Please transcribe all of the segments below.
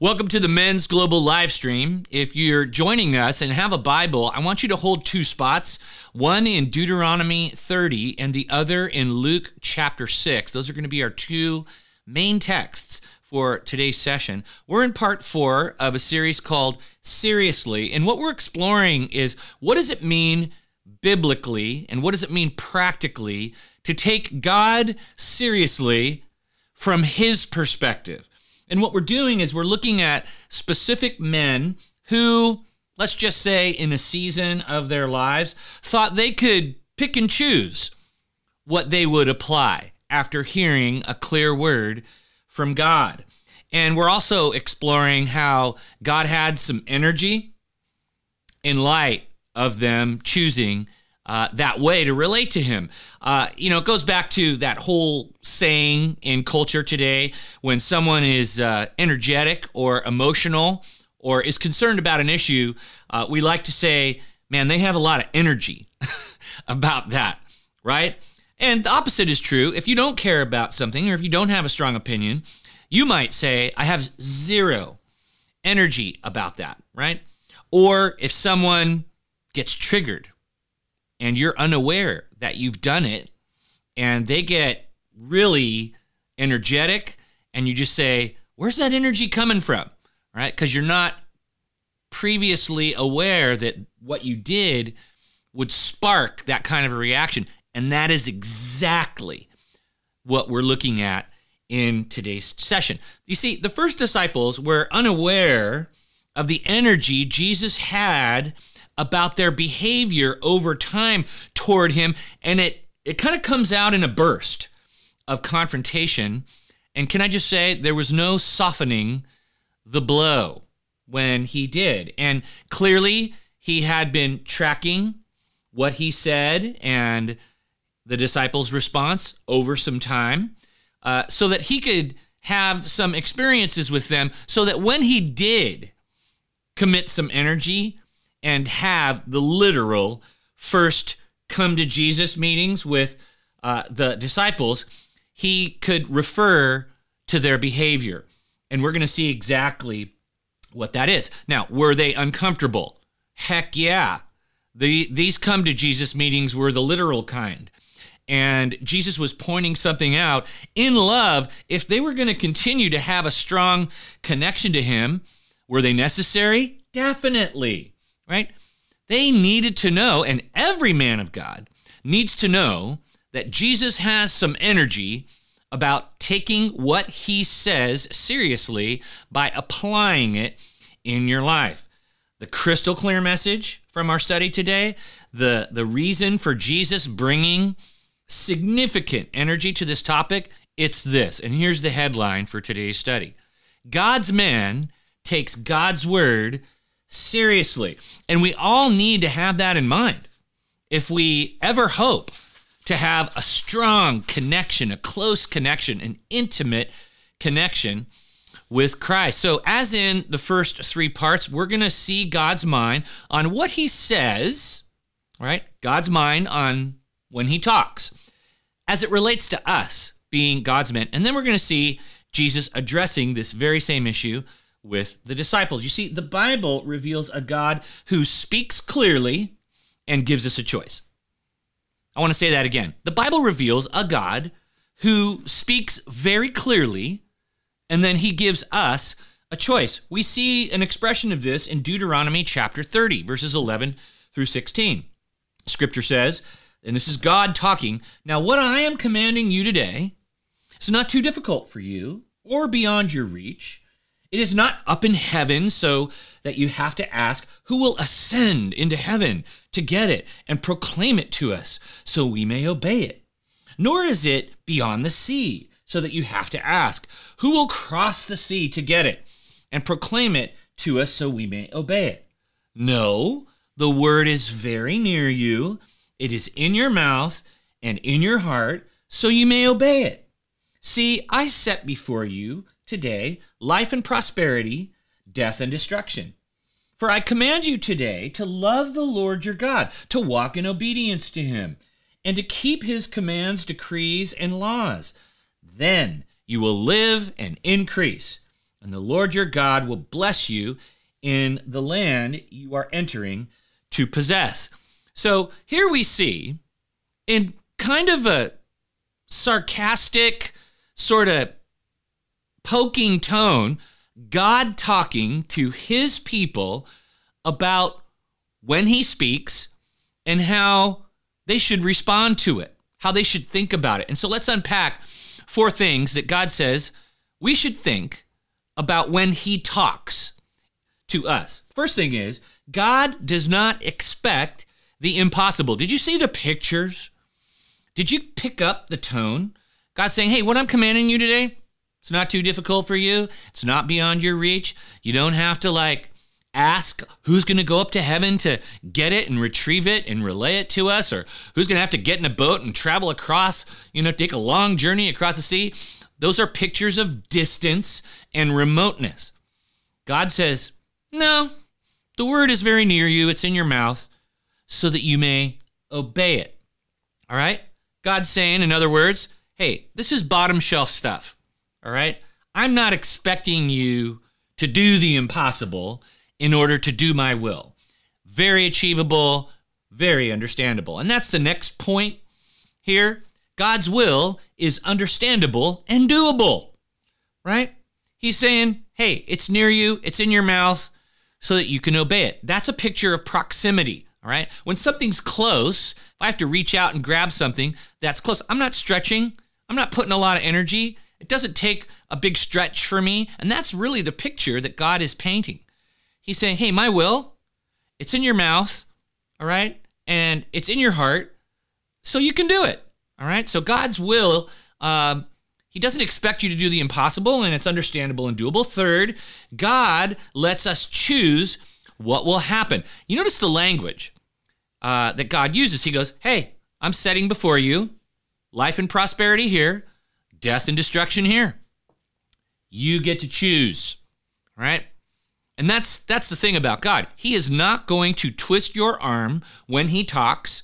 Welcome to the Men's Global live stream. If you're joining us and have a Bible, I want you to hold two spots one in Deuteronomy 30 and the other in Luke chapter 6. Those are going to be our two main texts for today's session. We're in part four of a series called Seriously. And what we're exploring is what does it mean biblically and what does it mean practically to take God seriously from his perspective? And what we're doing is we're looking at specific men who, let's just say, in a season of their lives, thought they could pick and choose what they would apply after hearing a clear word from God. And we're also exploring how God had some energy in light of them choosing uh, that way to relate to Him. Uh, you know, it goes back to that whole saying in culture today when someone is uh, energetic or emotional or is concerned about an issue, uh, we like to say, man, they have a lot of energy about that, right? And the opposite is true. If you don't care about something or if you don't have a strong opinion, you might say, I have zero energy about that, right? Or if someone gets triggered and you're unaware that you've done it and they get really energetic and you just say, Where's that energy coming from? Right? Because you're not previously aware that what you did would spark that kind of a reaction. And that is exactly what we're looking at in today's session. You see, the first disciples were unaware of the energy Jesus had about their behavior over time toward him, and it, it kind of comes out in a burst of confrontation. And can I just say, there was no softening the blow when he did. And clearly, he had been tracking what he said and the disciples' response over some time uh, so that he could have some experiences with them so that when he did commit some energy and have the literal first come to Jesus meetings with uh, the disciples, he could refer to their behavior. And we're going to see exactly what that is. Now, were they uncomfortable? Heck yeah. The, these come to Jesus meetings were the literal kind and Jesus was pointing something out in love, if they were going to continue to have a strong connection to him, were they necessary? Definitely, right? They needed to know, and every man of God needs to know that Jesus has some energy about taking what he says seriously by applying it in your life. The crystal clear message from our study today, the, the reason for Jesus bringing significant energy to this topic, it's this. And here's the headline for today's study God's man takes God's word seriously. And we all need to have that in mind. If we ever hope to have a strong connection, a close connection, an intimate connection with Christ. So, as in the first three parts, we're going to see God's mind on what he says, right? God's mind on when he talks as it relates to us being God's men. And then we're going to see Jesus addressing this very same issue with the disciples. You see, the Bible reveals a God who speaks clearly and gives us a choice. I want to say that again. The Bible reveals a God who speaks very clearly and then he gives us a choice. We see an expression of this in Deuteronomy chapter 30, verses 11 through 16. Scripture says, and this is God talking. Now, what I am commanding you today is not too difficult for you or beyond your reach. It is not up in heaven so that you have to ask, Who will ascend into heaven to get it and proclaim it to us so we may obey it? Nor is it beyond the sea so that you have to ask, Who will cross the sea to get it and proclaim it to us so we may obey it? No, the word is very near you it is in your mouth and in your heart, so you may obey it. See, I set before you today life and prosperity, death and destruction. For I command you today to love the Lord your God, to walk in obedience to him, and to keep his commands, decrees, and laws. Then you will live and increase and the Lord your God will bless you in the land you are entering to possess. So here we see, in kind of a sarcastic, sort of poking tone, God talking to his people about when he speaks and how they should respond to it, how they should think about it. And so let's unpack four things that God says we should think about when he talks to us. First thing is, God does not expect the impossible. Did you see the pictures? Did you pick up the tone? God saying, hey, what I'm commanding you today, it's not too difficult for you. It's not beyond your reach. You don't have to like ask who's going to go up to heaven to get it and retrieve it and relay it to us, or who's going to have to get in a boat and travel across, you know, take a long journey across the sea. Those are pictures of distance and remoteness. God says, no, the word is very near you, it's in your mouth, so that you may obey it. All right? God's saying, in other words, hey, this is bottom shelf stuff. All right? I'm not expecting you to do the impossible in order to do my will. Very achievable, very understandable. And that's the next point here. God's will is understandable and doable, right? He's saying, hey, it's near you, it's in your mouth, so that you can obey it. That's a picture of proximity. All right. When something's close, if I have to reach out and grab something that's close, I'm not stretching. I'm not putting a lot of energy. It doesn't take a big stretch for me. And that's really the picture that God is painting. He's saying, hey, my will, it's in your mouth. All right. And it's in your heart. So you can do it. All right. So God's will, um, he doesn't expect you to do the impossible, and it's understandable and doable. Third, God lets us choose what will happen. You notice the language uh, that God uses. He goes, Hey, I'm setting before you life and prosperity here, death and destruction here. You get to choose, right? And that's that's the thing about God. He is not going to twist your arm when he talks.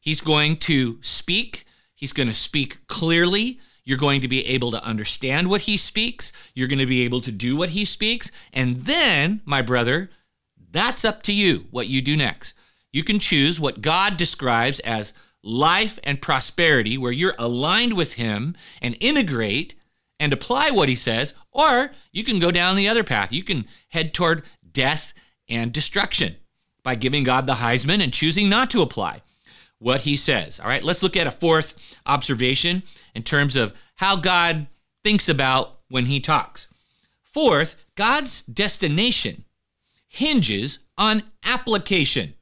He's going to speak. He's going to speak clearly. You're going to be able to understand what he speaks. You're going to be able to do what he speaks. And then, my brother, that's up to you what you do next. You can choose what God describes as life and prosperity, where you're aligned with him and integrate and apply what he says, or you can go down the other path. You can head toward death and destruction by giving God the Heisman and choosing not to apply what he says. All right, let's look at a fourth observation in terms of how God thinks about when he talks. Fourth, God's destination hinges on application.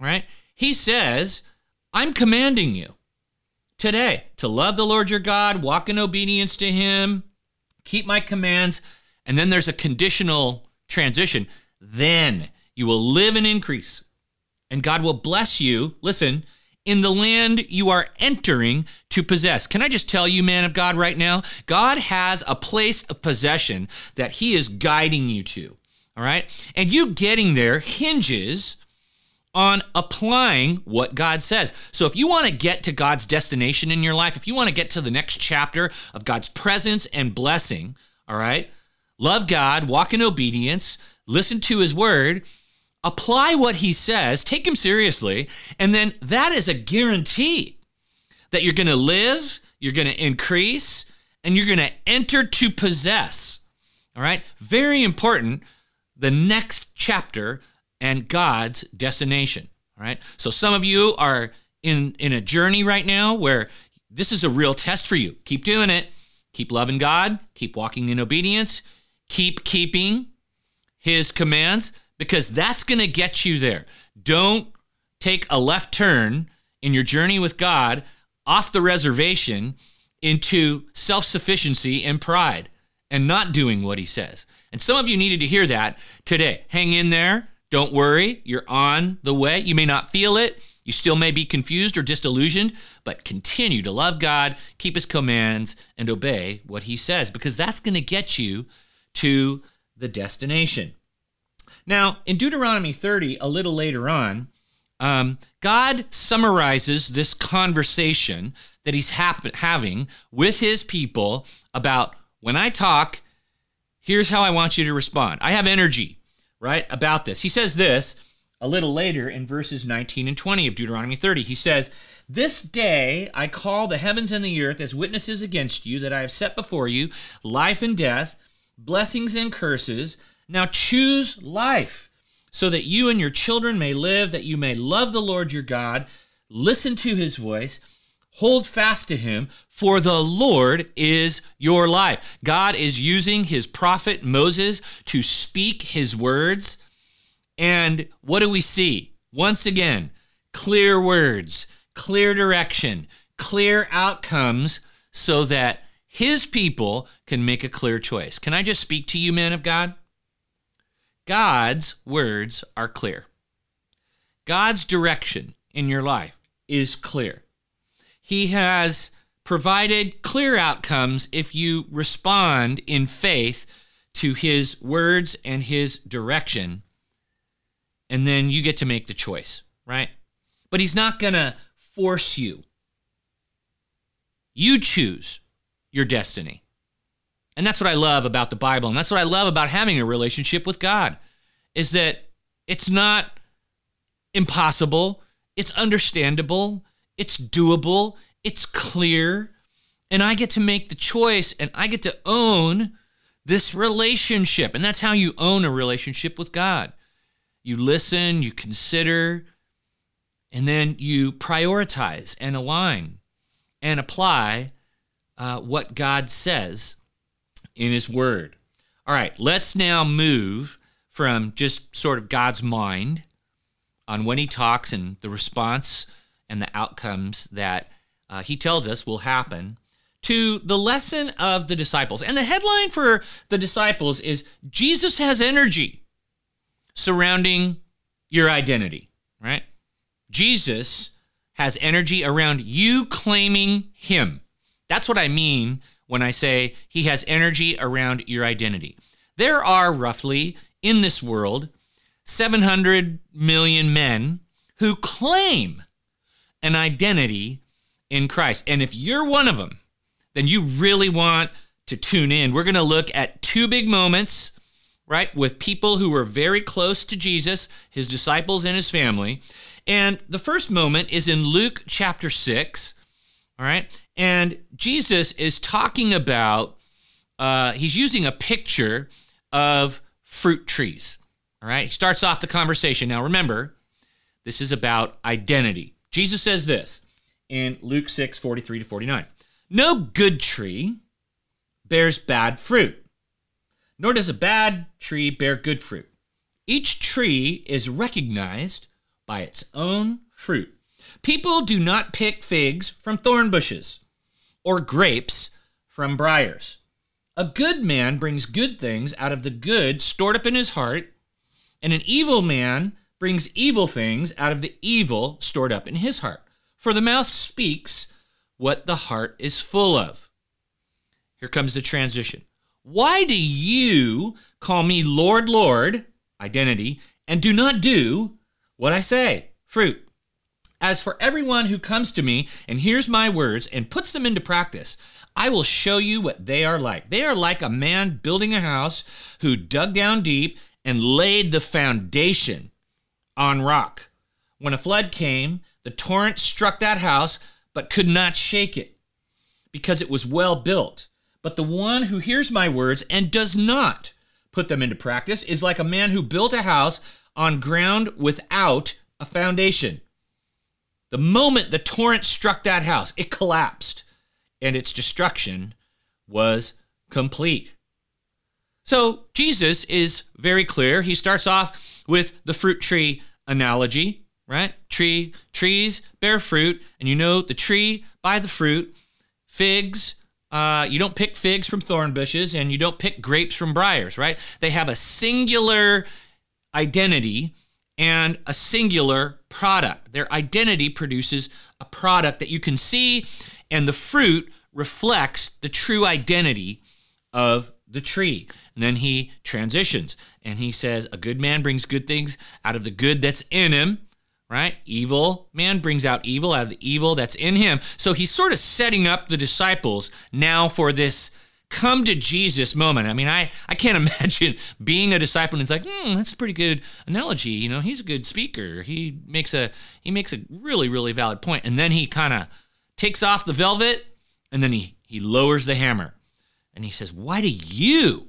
Right, he says, I'm commanding you today to love the Lord your God, walk in obedience to him, keep my commands. And then there's a conditional transition. Then you will live and increase, and God will bless you. Listen, in the land you are entering to possess. Can I just tell you, man of God, right now? God has a place of possession that He is guiding you to. All right? And you getting there hinges on applying what God says. So if you want to get to God's destination in your life, if you want to get to the next chapter of God's presence and blessing, all right? Love God, walk in obedience, listen to his word, apply what he says, take him seriously, and then that is a guarantee that you're going to live, you're going to increase, and you're going to enter to possess. All right? Very important. The next chapter and God's destination. All right? So some of you are in in a journey right now where this is a real test for you. Keep doing it. Keep loving God, keep walking in obedience, keep keeping his commands because that's going to get you there. Don't take a left turn in your journey with God off the reservation into self sufficiency and pride and not doing what he says. And some of you needed to hear that today. Hang in there. Don't worry. You're on the way. You may not feel it. You still may be confused or disillusioned, but continue to love God, keep his commands, and obey what he says because that's going to get you to the destination. Now, in Deuteronomy 30, a little later on, um, God summarizes this conversation that he's hap- having with his people about when I talk, Here's how I want you to respond. I have energy, right, about this. He says this a little later in verses 19 and 20 of Deuteronomy 30. He says, This day I call the heavens and the earth as witnesses against you that I have set before you life and death, blessings and curses. Now choose life so that you and your children may live, that you may love the Lord your God, listen to his voice Hold fast to him, for the Lord is your life. God is using his prophet Moses to speak his words. And what do we see? Once again, clear words, clear direction, clear outcomes so that his people can make a clear choice. Can I just speak to you, men of God? God's words are clear. God's direction in your life is clear. He has provided clear outcomes if you respond in faith to his words and his direction. And then you get to make the choice, right? But he's not going to force you. You choose your destiny. And that's what I love about the Bible. And that's what I love about having a relationship with God is that it's not impossible, it's understandable, it's doable, it's clear, and I get to make the choice and I get to own this relationship. And that's how you own a relationship with God. You listen, you consider, and then you prioritize and align and apply uh, what God says in His Word. All right, let's now move from just sort of God's mind on when He talks and the response and the outcomes that uh, he tells us will happen to the lesson of the disciples. And the headline for the disciples is Jesus has energy surrounding your identity, right? Jesus has energy around you claiming him. That's what I mean when I say he has energy around your identity. There are roughly in this world 700 million men who claim an identity in Christ. And if you're one of them, then you really want to tune in. We're going to look at two big moments, right, with people who were very close to Jesus, his disciples, and his family. And the first moment is in Luke chapter 6, all right? And Jesus is talking about, uh, he's using a picture of fruit trees, all right? He starts off the conversation. Now, remember, this is about identity. Jesus says this in Luke 6 43 to 49. No good tree bears bad fruit, nor does a bad tree bear good fruit. Each tree is recognized by its own fruit. People do not pick figs from thorn bushes or grapes from briars. A good man brings good things out of the good stored up in his heart, and an evil man brings evil things out of the evil stored up in his heart. For the mouth speaks what the heart is full of. Here comes the transition. Why do you call me Lord, Lord, identity, and do not do what I say, fruit? As for everyone who comes to me and hears my words and puts them into practice, I will show you what they are like. They are like a man building a house who dug down deep and laid the foundation on rock. When a flood came, the torrent struck that house, but could not shake it, because it was well built. But the one who hears my words and does not put them into practice is like a man who built a house on ground without a foundation. The moment the torrent struck that house, it collapsed, and its destruction was complete. So Jesus is very clear. He starts off with the fruit tree analogy right? Tree, trees bear fruit, and you know the tree by the fruit. Figs, uh, you don't pick figs from thorn bushes, and you don't pick grapes from briars, right? They have a singular identity and a singular product. Their identity produces a product that you can see, and the fruit reflects the true identity of the tree. And then he transitions and he says, A good man brings good things out of the good that's in him right? Evil man brings out evil out of the evil that's in him. So he's sort of setting up the disciples now for this come to Jesus moment. I mean, I, I can't imagine being a disciple and it's like, hmm, that's a pretty good analogy. You know, he's a good speaker. He makes a he makes a really, really valid point. And then he kind of takes off the velvet and then he he lowers the hammer. And he says, Why do you?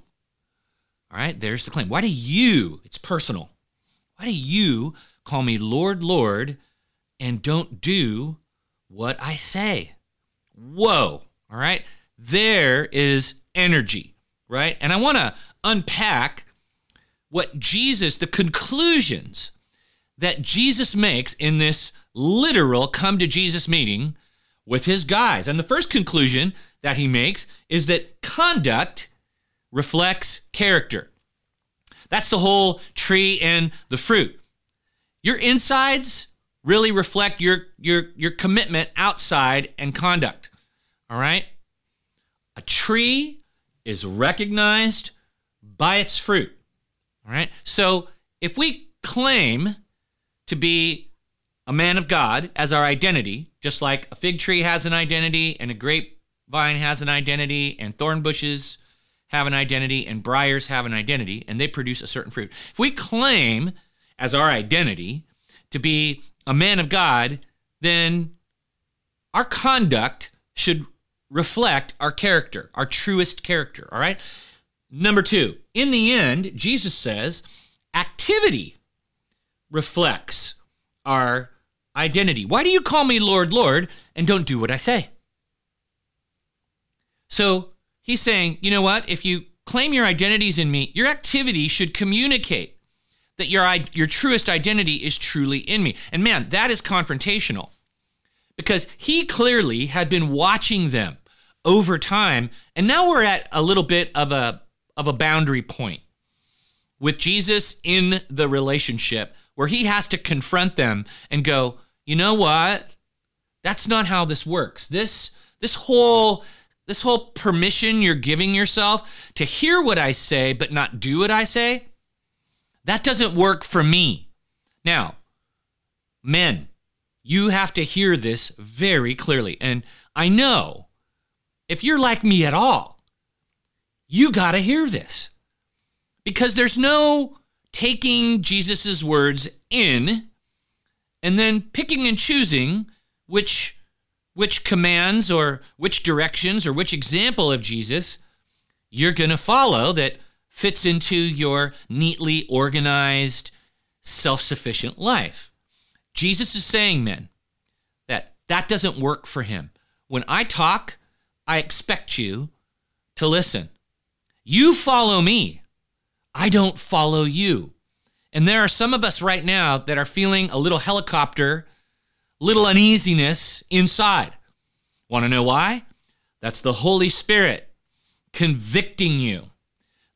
All right, there's the claim. Why do you? It's personal. Why do you call me Lord, Lord, and don't do what I say? Whoa. All right. There is energy, right? And I want to unpack what Jesus, the conclusions that Jesus makes in this literal come to Jesus meeting with his guys. And the first conclusion that he makes is that conduct reflects character. That's the whole tree and the fruit. Your insides really reflect your your your commitment outside and conduct. All right? A tree is recognized by its fruit. All right? So, if we claim to be a man of God as our identity, just like a fig tree has an identity and a grapevine has an identity and thorn bushes have an identity and briars have an identity and they produce a certain fruit. If we claim as our identity to be a man of God, then our conduct should reflect our character, our truest character, all right? Number two, in the end, Jesus says activity reflects our identity. Why do you call me Lord, Lord, and don't do what I say? So he's saying, you know what? If you claim your identities in me, your activity should communicate that your, your truest identity is truly in me. And man, that is confrontational because he clearly had been watching them over time. And now we're at a little bit of a, of a boundary point with Jesus in the relationship where he has to confront them and go, you know what? That's not how this works. This, this whole this whole permission you're giving yourself to hear what I say but not do what I say, that doesn't work for me. Now, men, you have to hear this very clearly. And I know if you're like me at all, you got to hear this because there's no taking Jesus' words in and then picking and choosing which which commands or which directions or which example of Jesus you're going to follow that fits into your neatly organized, self sufficient life. Jesus is saying, men, that that doesn't work for him. When I talk, I expect you to listen. You follow me, I don't follow you. And there are some of us right now that are feeling a little helicopter, little uneasiness inside. Want to know why? That's the Holy Spirit convicting you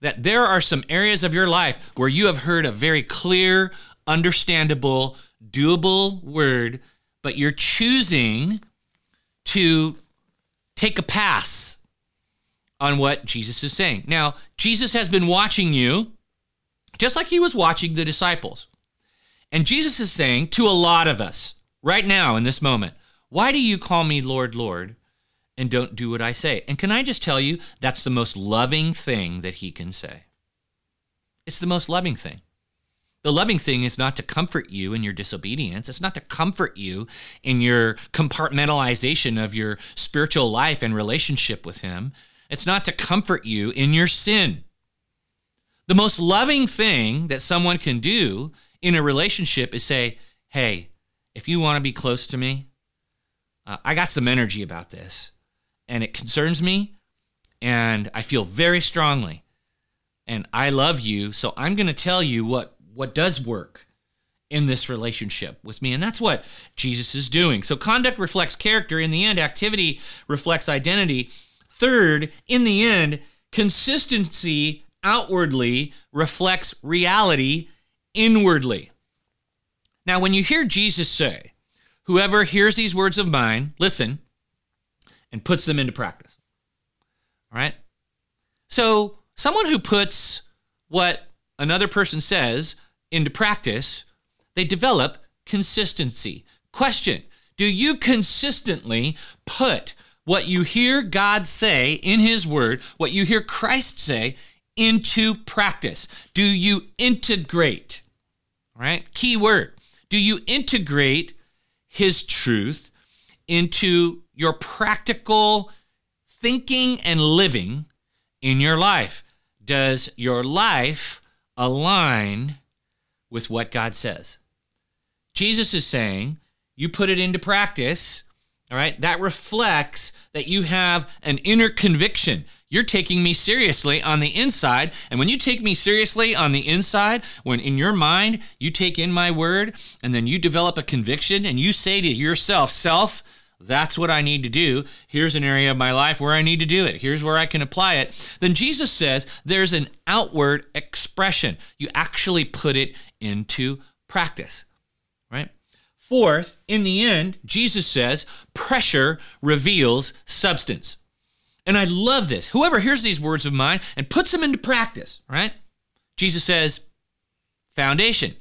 that there are some areas of your life where you have heard a very clear, understandable, doable word, but you're choosing to take a pass on what Jesus is saying. Now, Jesus has been watching you just like he was watching the disciples. And Jesus is saying to a lot of us right now in this moment, Why do you call me Lord, Lord? and don't do what I say. And can I just tell you, that's the most loving thing that he can say. It's the most loving thing. The loving thing is not to comfort you in your disobedience. It's not to comfort you in your compartmentalization of your spiritual life and relationship with Him. It's not to comfort you in your sin. The most loving thing that someone can do in a relationship is say, Hey, if you want to be close to me, uh, I got some energy about this and it concerns me and I feel very strongly and I love you so I'm going to tell you what what does work in this relationship with me and that's what Jesus is doing. So conduct reflects character in the end activity reflects identity. Third, in the end, consistency outwardly reflects reality inwardly. Now when you hear Jesus say, whoever hears these words of mine, listen, and puts them into practice. All right? So, someone who puts what another person says into practice, they develop consistency. Question Do you consistently put what you hear God say in His Word, what you hear Christ say, into practice? Do you integrate? All right? Key word. Do you integrate His truth into your practical thinking and living in your life? Does your life align with what God says? Jesus is saying, you put it into practice, all right? That reflects that you have an inner conviction. You're taking me seriously on the inside. And when you take me seriously on the inside, when in your mind you take in my word and then you develop a conviction and you say to yourself, self, that's what I need to do. Here's an area of my life where I need to do it. Here's where I can apply it. Then Jesus says there's an outward expression. You actually put it into practice, right? Fourth, in the end, Jesus says pressure reveals substance. And I love this. Whoever hears these words of mine and puts them into practice, right? Jesus says foundation.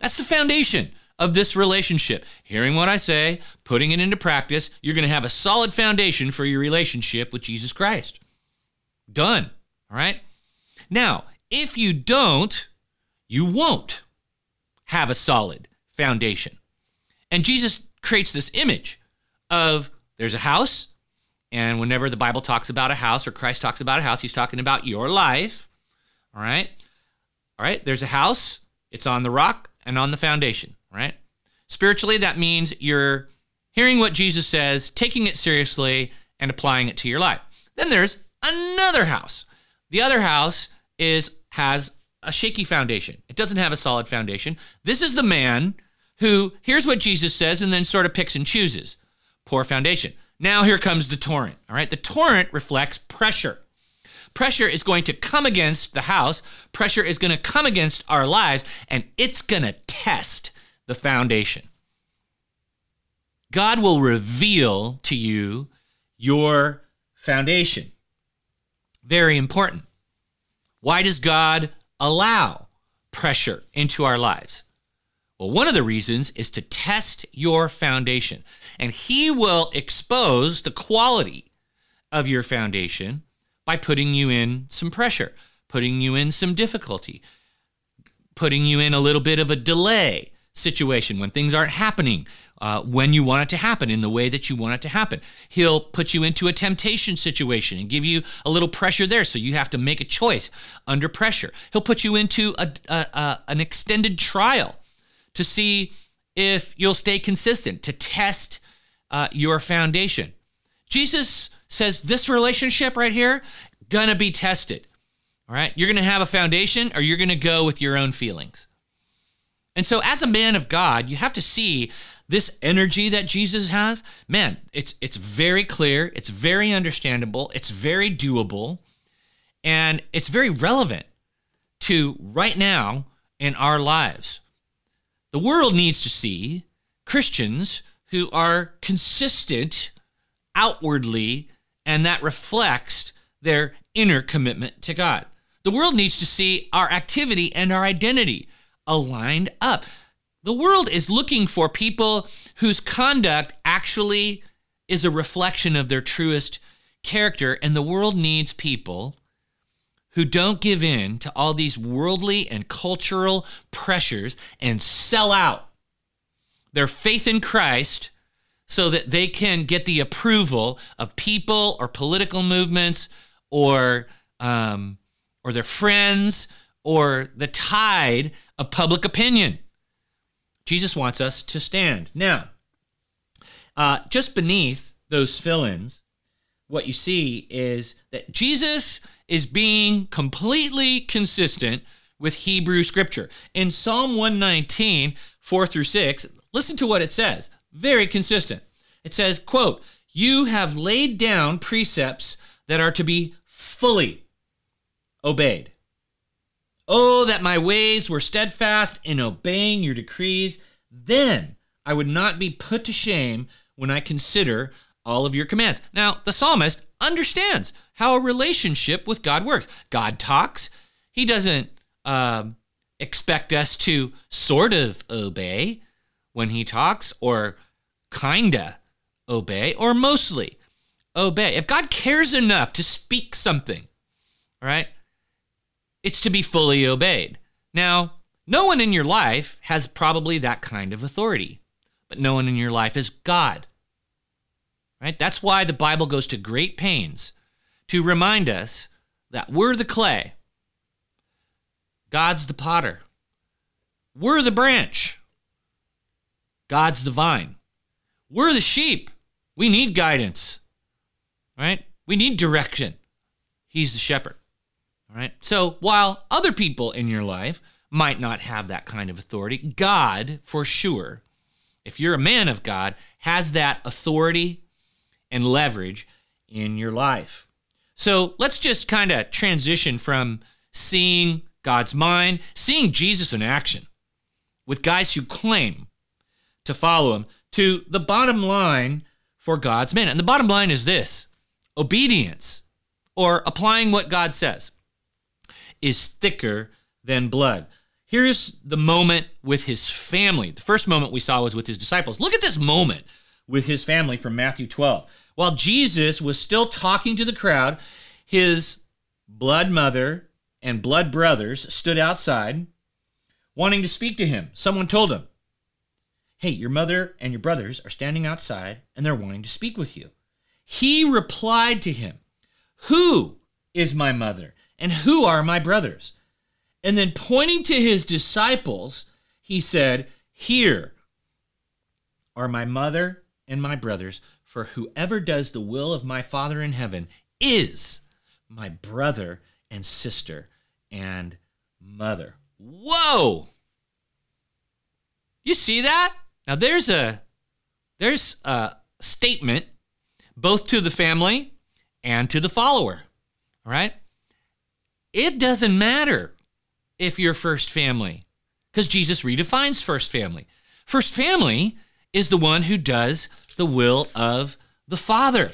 That's the foundation of this relationship. Hearing what I say, putting it into practice, you're going to have a solid foundation for your relationship with Jesus Christ. Done. All right? Now, if you don't, you won't have a solid foundation. And Jesus creates this image of there's a house, and whenever the Bible talks about a house or Christ talks about a house, he's talking about your life. All right? All right, there's a house, it's on the rock and on the foundation right? Spiritually, that means you're hearing what Jesus says, taking it seriously, and applying it to your life. Then there's another house. The other house is has a shaky foundation. It doesn't have a solid foundation. This is the man who hears what Jesus says and then sort of picks and chooses. Poor foundation. Now here comes the torrent. All right, the torrent reflects pressure. Pressure is going to come against the house. Pressure is going to come against our lives, and it's going to test the foundation. God will reveal to you your foundation. Very important. Why does God allow pressure into our lives? Well, one of the reasons is to test your foundation, and He will expose the quality of your foundation by putting you in some pressure, putting you in some difficulty, putting you in a little bit of a delay, situation, when things aren't happening uh, when you want it to happen in the way that you want it to happen. He'll put you into a temptation situation and give you a little pressure there, so you have to make a choice under pressure. He'll put you into a, a, a an extended trial to see if you'll stay consistent, to test uh, your foundation. Jesus says this relationship right here gonna be tested. All right, you're gonna have a foundation, or you're gonna go with your own feelings. And so as a man of God, you have to see this energy that Jesus has. Man, it's it's very clear, it's very understandable, it's very doable, and it's very relevant to right now in our lives. The world needs to see Christians who are consistent outwardly and that reflects their inner commitment to God. The world needs to see our activity and our identity aligned up. The world is looking for people whose conduct actually is a reflection of their truest character, and the world needs people who don't give in to all these worldly and cultural pressures and sell out their faith in Christ so that they can get the approval of people or political movements or um, or their friends or the tide of public opinion. Jesus wants us to stand. Now, uh, just beneath those fill ins, what you see is that Jesus is being completely consistent with Hebrew scripture. In Psalm 119, 4 through 6, listen to what it says. Very consistent. It says, quote, You have laid down precepts that are to be fully obeyed. Oh, that my ways were steadfast in obeying your decrees. Then I would not be put to shame when I consider all of your commands. Now, the psalmist understands how a relationship with God works. God talks, He doesn't uh, expect us to sort of obey when He talks or kinda obey or mostly obey. If God cares enough to speak something, all right, it's to be fully obeyed. Now, no one in your life has probably that kind of authority, but no one in your life is God. Right? That's why the Bible goes to great pains to remind us that we're the clay, God's the potter, we're the branch, God's the vine, we're the sheep. We need guidance, right? We need direction. He's the shepherd, all right? So while other people in your life might not have that kind of authority, God, for sure, if you're a man of God, has that authority and leverage in your life. So let's just kind of transition from seeing God's mind, seeing Jesus in action with guys who claim to follow him, to the bottom line for God's man. And the bottom line is this obedience or applying what God says is thicker than blood. Here's the moment with his family. The first moment we saw was with his disciples. Look at this moment with his family from Matthew 12. While Jesus was still talking to the crowd, his blood mother and blood brothers stood outside wanting to speak to him. Someone told him, Hey, your mother and your brothers are standing outside and they're wanting to speak with you. He replied to him, Who is my mother and who are my brothers? And then pointing to his disciples, he said, Here are my mother and my brothers, for whoever does the will of my Father in heaven is my brother and sister and mother. Whoa! You see that? Now there's a there's a statement both to the family and to the follower. All right? It doesn't matter if you're first family because Jesus redefines first family. First family is the one who does the will of the Father.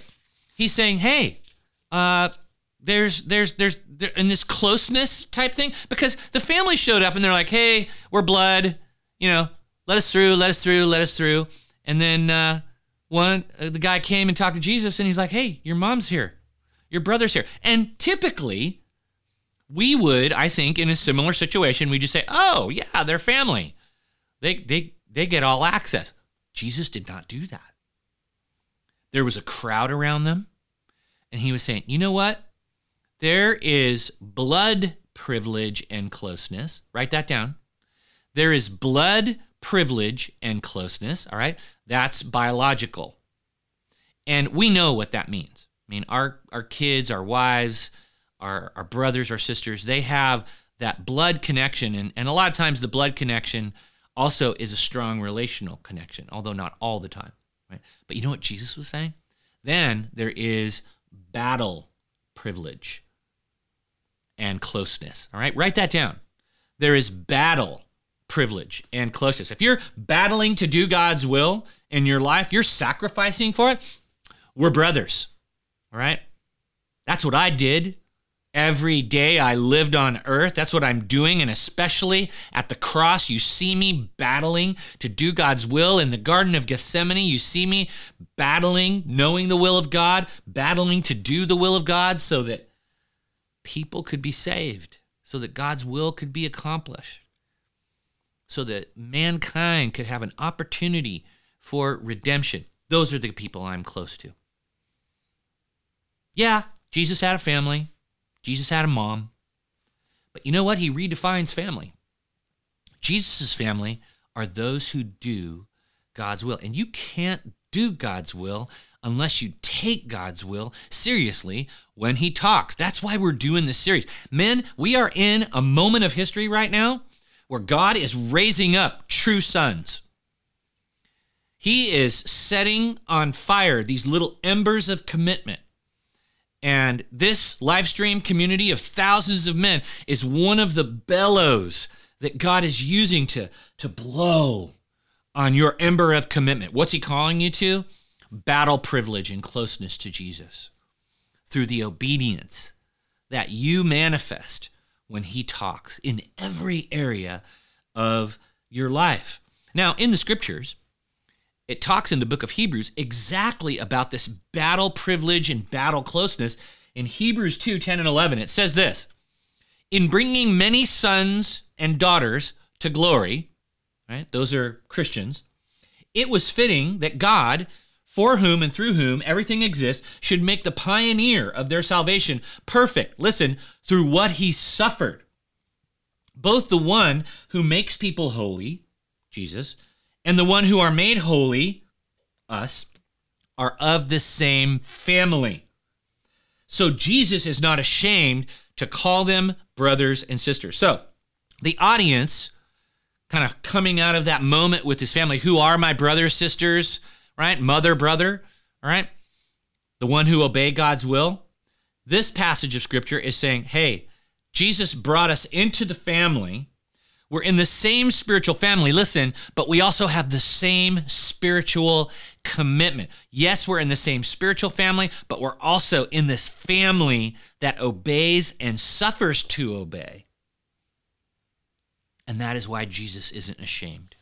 He's saying, "Hey, uh, there's there's there's there, in this closeness type thing because the family showed up and they're like, "Hey, we're blood, you know, let us through, let us through, let us through." And then uh, one uh, the guy came and talked to Jesus and he's like, "Hey, your mom's here, your brother's here." And typically, we would, I think, in a similar situation, we just say, "Oh, yeah, they're family. They they they get all access." Jesus did not do that. There was a crowd around them, and he was saying, "You know what? There is blood privilege and closeness. Write that down. There is blood privilege and closeness, all right? That's biological. And we know what that means. I mean, our our kids, our wives, our, our brothers, our sisters, they have that blood connection. And, and a lot of times the blood connection also is a strong relational connection, although not all the time. Right? But you know what Jesus was saying? Then there is battle privilege and closeness. All right, write that down. There is battle privilege and closeness. If you're battling to do God's will in your life, you're sacrificing for it, we're brothers. All right? That's what I did Every day I lived on earth, that's what I'm doing. And especially at the cross, you see me battling to do God's will. In the Garden of Gethsemane, you see me battling, knowing the will of God, battling to do the will of God so that people could be saved, so that God's will could be accomplished, so that mankind could have an opportunity for redemption. Those are the people I'm close to. Yeah, Jesus had a family. Jesus had a mom. But you know what? He redefines family. Jesus' family are those who do God's will. And you can't do God's will unless you take God's will seriously when He talks. That's why we're doing this series. Men, we are in a moment of history right now where God is raising up true sons. He is setting on fire these little embers of commitment and this live stream community of thousands of men is one of the bellows that God is using to, to blow on your ember of commitment. What's He calling you to? Battle privilege and closeness to Jesus through the obedience that you manifest when He talks in every area of your life. Now, in the scriptures, it talks in the book of Hebrews exactly about this battle privilege and battle closeness. In Hebrews 2 10 and 11, it says this In bringing many sons and daughters to glory, right? Those are Christians. It was fitting that God, for whom and through whom everything exists, should make the pioneer of their salvation perfect. Listen, through what he suffered. Both the one who makes people holy, Jesus, and the one who are made holy, us, are of the same family. So Jesus is not ashamed to call them brothers and sisters. So the audience, kind of coming out of that moment with his family, who are my brothers, sisters, right? Mother, brother, all right? The one who obey God's will. This passage of scripture is saying, hey, Jesus brought us into the family we're in the same spiritual family, listen, but we also have the same spiritual commitment. Yes, we're in the same spiritual family, but we're also in this family that obeys and suffers to obey. And that is why Jesus isn't ashamed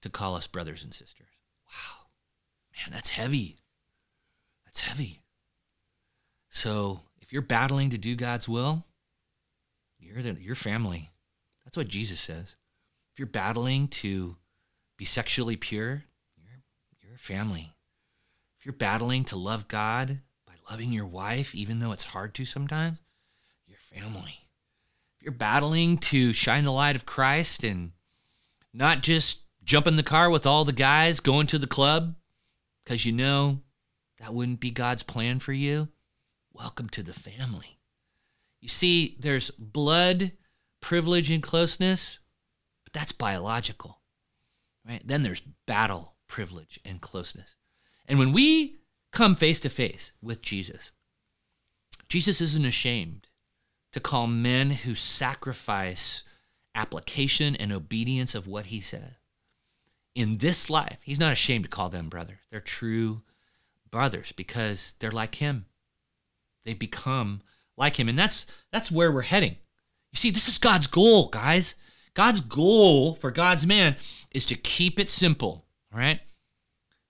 to call us brothers and sisters. Wow. Man, that's heavy. That's heavy. So if you're battling to do God's will, you're the, your family. That's what Jesus says. If you're battling to be sexually pure, you're, you're a family. If you're battling to love God by loving your wife, even though it's hard to sometimes, you're family. If you're battling to shine the light of Christ and not just jump in the car with all the guys going to the club because you know that wouldn't be God's plan for you, welcome to the family. You see, there's blood privilege and closeness, but that's biological. Right? Then there's battle privilege and closeness. And when we come face to face with Jesus, Jesus isn't ashamed to call men who sacrifice application and obedience of what he said in this life. He's not ashamed to call them brother. They're true brothers because they're like him. They've become like him. And that's that's where we're heading. You see, this is God's goal, guys. God's goal for God's man is to keep it simple, all right?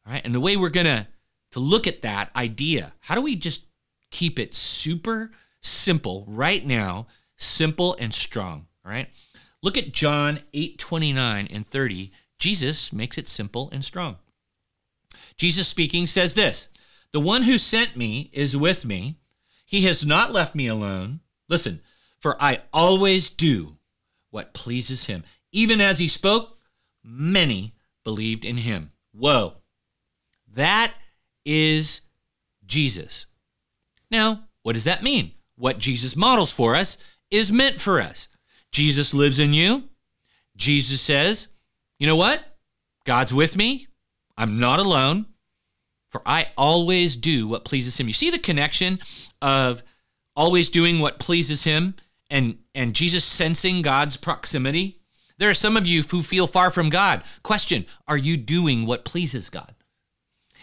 All right? And the way we're going to to look at that idea, how do we just keep it super simple right now, simple and strong, all right? Look at John 8, 29 and 30. Jesus makes it simple and strong. Jesus speaking says this The one who sent me is with me. He has not left me alone. Listen, for I always do what pleases him. Even as he spoke, many believed in him. Whoa. That is Jesus. Now, what does that mean? What Jesus models for us is meant for us. Jesus lives in you. Jesus says, you know what? God's with me. I'm not alone, for I always do what pleases him. You see the connection of always doing what pleases him and and Jesus sensing God's proximity. There are some of you who feel far from God. Question, are you doing what pleases God?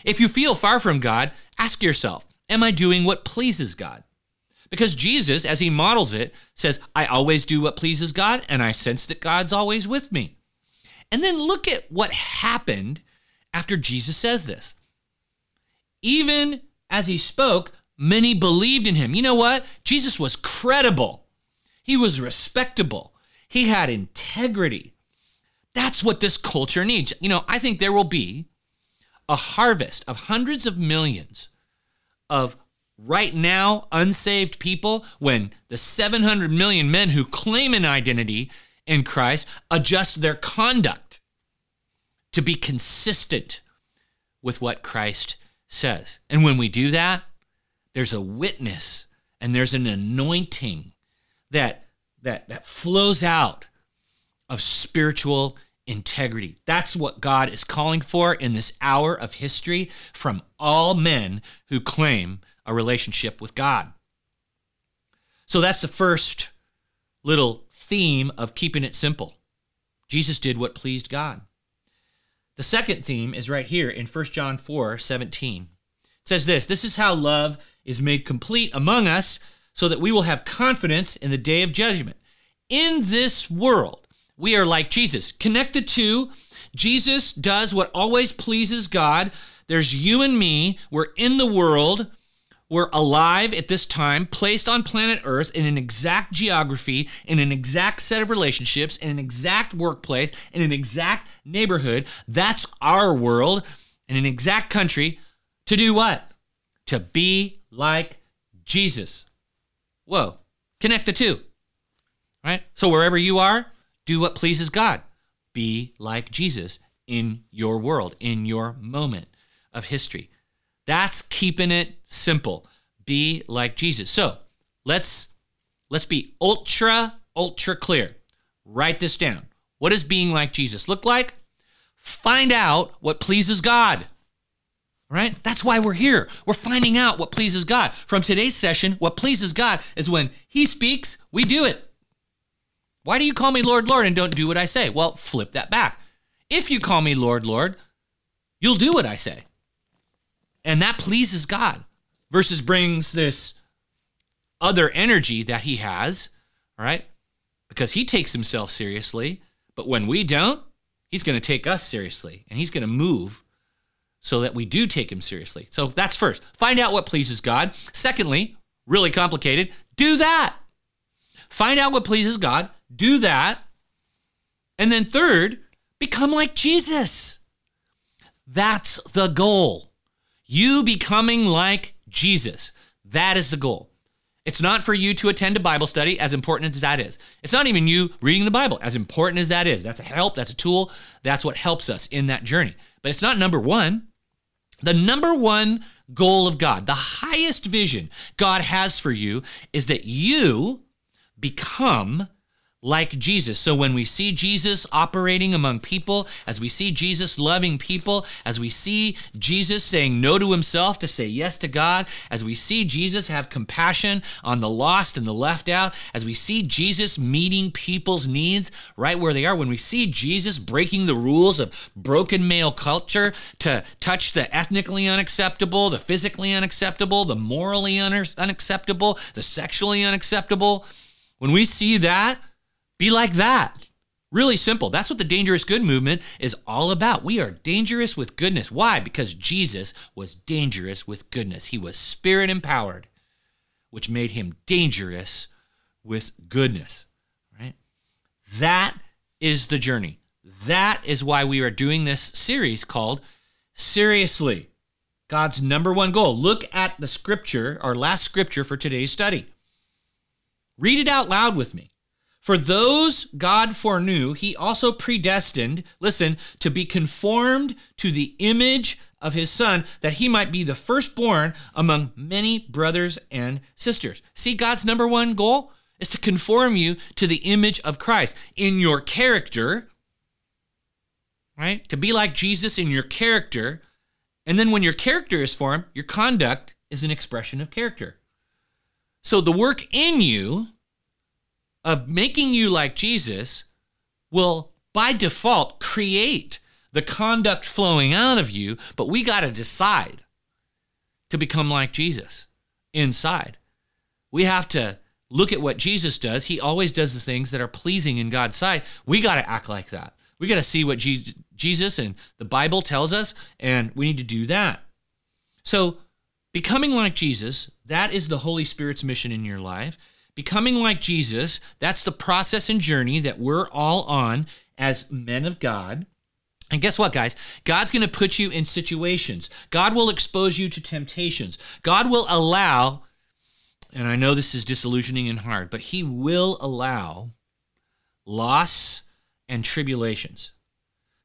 If you feel far from God, ask yourself, am I doing what pleases God? Because Jesus, as he models it, says, I always do what pleases God, and I sense that God's always with me. And then look at what happened after Jesus says this. Even as he spoke, many believed in him. You know what? Jesus was credible. He was respectable. He had integrity. That's what this culture needs. You know, I think there will be a harvest of hundreds of millions of right now unsaved people when the 700 million men who claim an identity in Christ adjust their conduct to be consistent with what Christ says. And when we do that, there's a witness and there's an anointing that that that flows out of spiritual integrity. That's what God is calling for in this hour of history from all men who claim a relationship with God. So that's the first little theme of keeping it simple. Jesus did what pleased God. The second theme is right here in 1 John 4 17. It says this This is how love is made complete among us so that we will have confidence in the day of judgment. In this world, we are like Jesus, connected to, Jesus does what always pleases God. There's you and me. We're in the world. We're alive at this time, placed on planet Earth in an exact geography, in an exact set of relationships, in an exact workplace, in an exact neighborhood. That's our world, in an exact country. To do what? To be like Jesus. Whoa. Connect the two. Right? So wherever you are, do what pleases God. Be like Jesus in your world, in your moment of history. That's keeping it simple. Be like Jesus. So let's let's be ultra, ultra clear. Write this down. What does being like Jesus look like? Find out what pleases God. Right? That's why we're here. We're finding out what pleases God. From today's session, what pleases God is when He speaks, we do it. Why do you call me Lord, Lord, and don't do what I say? Well, flip that back. If you call me Lord, Lord, you'll do what I say. And that pleases God versus brings this other energy that he has, right? Because he takes himself seriously. But when we don't, he's going to take us seriously and he's going to move so that we do take him seriously. So that's first. Find out what pleases God. Secondly, really complicated, do that. Find out what pleases God, do that. And then third, become like Jesus. That's the goal. You becoming like Jesus. That is the goal. It's not for you to attend a Bible study, as important as that is. It's not even you reading the Bible, as important as that is. That's a help, that's a tool, that's what helps us in that journey. But it's not number one. The number one goal of God, the highest vision God has for you, is that you become like Jesus. So when we see Jesus operating among people, as we see Jesus loving people, as we see Jesus saying no to himself to say yes to God, as we see Jesus have compassion on the lost and the left out, as we see Jesus meeting people's needs right where they are, when we see Jesus breaking the rules of broken male culture to touch the ethnically unacceptable, the physically unacceptable, the morally unacceptable, the sexually unacceptable, when we see that, be like that. Really simple. That's what the dangerous good movement is all about. We are dangerous with goodness. Why? Because Jesus was dangerous with goodness. He was spirit empowered, which made him dangerous with goodness, right? That is the journey. That is why we are doing this series called Seriously. God's number one goal. Look at the scripture, our last scripture for today's study. Read it out loud with me. For those God foreknew, he also predestined, listen, to be conformed to the image of his son, that he might be the firstborn among many brothers and sisters. See, God's number one goal is to conform you to the image of Christ in your character, right? To be like Jesus in your character. And then when your character is formed, your conduct is an expression of character. So the work in you, of making you like Jesus will by default create the conduct flowing out of you, but we got to decide to become like Jesus inside. We have to look at what Jesus does. He always does the things that are pleasing in God's sight. We got to act like that. We got to see what Jesus and the Bible tells us, and we need to do that. So, becoming like Jesus, that is the Holy Spirit's mission in your life. Becoming like Jesus, that's the process and journey that we're all on as men of God. And guess what, guys? God's going to put you in situations. God will expose you to temptations. God will allow, and I know this is disillusioning and hard, but He will allow loss and tribulations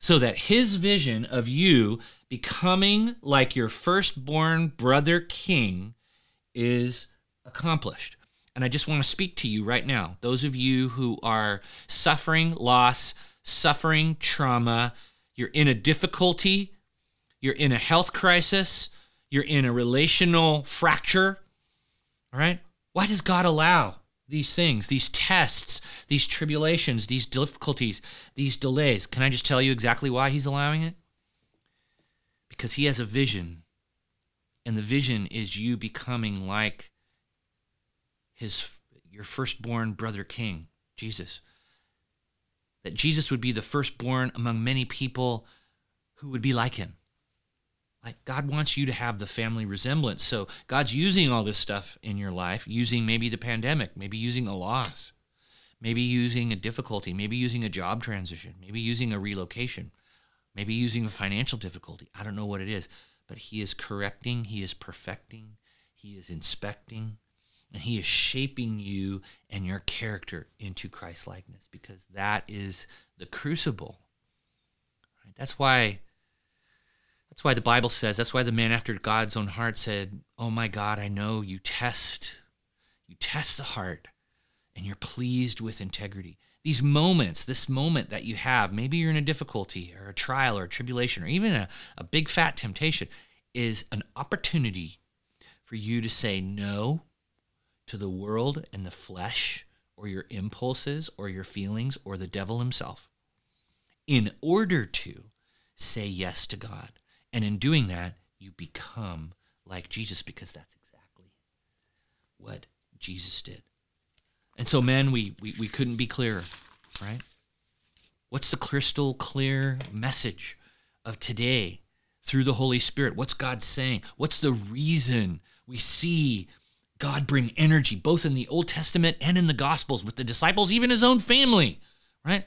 so that His vision of you becoming like your firstborn brother king is accomplished. And I just want to speak to you right now. Those of you who are suffering loss, suffering trauma, you're in a difficulty, you're in a health crisis, you're in a relational fracture. All right? Why does God allow these things, these tests, these tribulations, these difficulties, these delays? Can I just tell you exactly why He's allowing it? Because He has a vision. And the vision is you becoming like his your firstborn brother king, Jesus. that Jesus would be the firstborn among many people who would be like him. Like God wants you to have the family resemblance. So God's using all this stuff in your life, using maybe the pandemic, maybe using a loss, maybe using a difficulty, maybe using a job transition, maybe using a relocation, maybe using a financial difficulty. I don't know what it is, but He is correcting, He is perfecting, He is inspecting, and He is shaping you and your character into Christ likeness because that is the crucible. Right? That's why that's why the Bible says, that's why the man after God's own heart said, Oh my God, I know you test, you test the heart and you're pleased with integrity. These moments, this moment that you have, maybe you're in a difficulty or a trial or a tribulation or even a, a big fat temptation, is an opportunity for you to say no to the world and the flesh or your impulses or your feelings or the devil himself in order to say yes to God. And in doing that, you become like Jesus because that's exactly what Jesus did. And so, men, we, we, we couldn't be clearer, right? What's the crystal clear message of today through the Holy Spirit? What's God saying? What's the reason we see God bring energy both in the Old Testament and in the Gospels with the disciples, even his own family, right?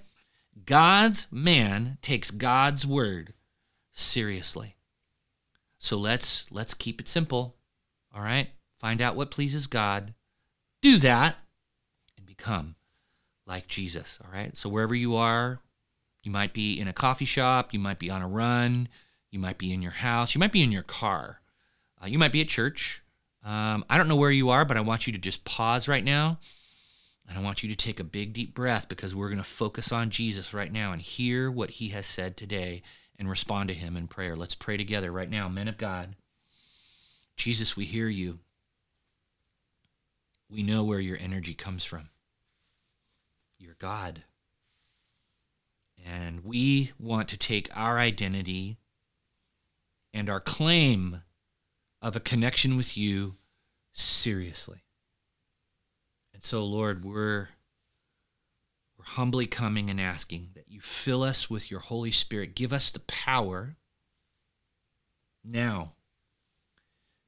God's man takes God's word seriously. So let's let's keep it simple. All right? Find out what pleases God. Do that and become like Jesus, all right? So wherever you are, you might be in a coffee shop, you might be on a run, you might be in your house, you might be in your car. Uh, you might be at church. Um, I don't know where you are, but I want you to just pause right now. And I want you to take a big, deep breath because we're going to focus on Jesus right now and hear what he has said today and respond to him in prayer. Let's pray together right now, men of God. Jesus, we hear you. We know where your energy comes from. You're God. And we want to take our identity and our claim of a connection with you seriously. And so, Lord, we're we're humbly coming and asking that you fill us with your Holy Spirit. Give us the power now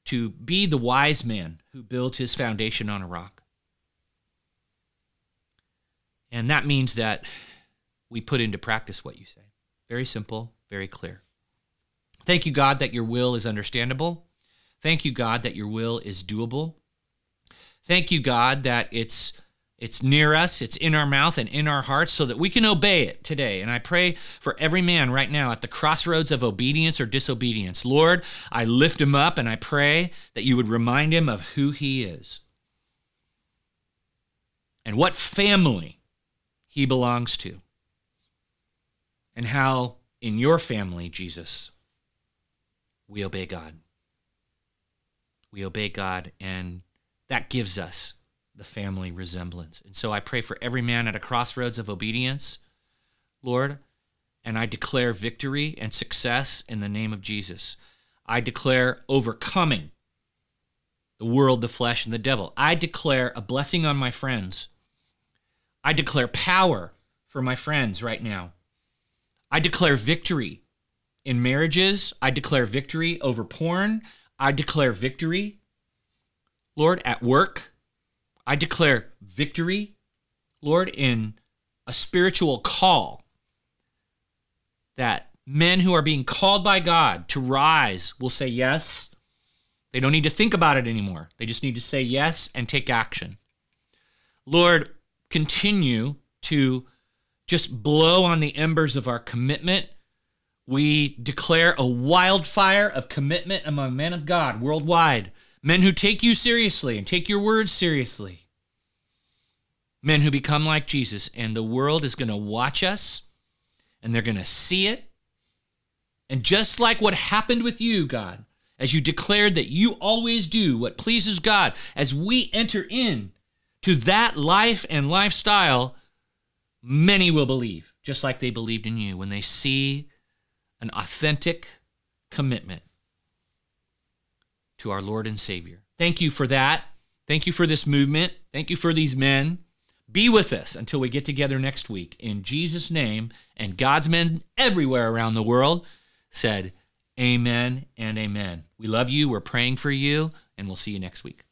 to be the wise man who built his foundation on a rock. And that means that we put into practice what you say. Very simple, very clear. Thank you, God, that your will is understandable. Thank you, God, that your will is doable. Thank you, God, that it's it's near us, it's in our mouth and in our hearts so that we can obey it today. And I pray for every man right now at the crossroads of obedience or disobedience. Lord, I lift him up and I pray that you would remind him of who he is and what family he belongs to, and how in your family, Jesus, we obey God. We obey God, and that gives us the family resemblance. And so I pray for every man at a crossroads of obedience, Lord, and I declare victory and success in the name of Jesus. I declare overcoming the world, the flesh, and the devil. I declare a blessing on my friends. I declare power for my friends right now. I declare victory in marriages. I declare victory over porn. I declare victory, Lord, at work. I declare victory, Lord, in a spiritual call that men who are being called by God to rise will say yes. They don't need to think about it anymore. They just need to say yes and take action. Lord, continue to just blow on the embers of our commitment. We declare a wildfire of commitment among men of God worldwide men who take you seriously and take your words seriously. Men who become like Jesus, and the world is going to watch us and they're going to see it. And just like what happened with you, God, as you declared that you always do what pleases God, as we enter in to that life and lifestyle, many will believe, just like they believed in you when they see an authentic commitment to our Lord and Savior. Thank you for that. Thank you for this movement. Thank you for these men. be with us until we get together next week. In Jesus' name, and God's men everywhere around the world said, Amen and amen. We love you. We're praying for you, and we'll see you next week.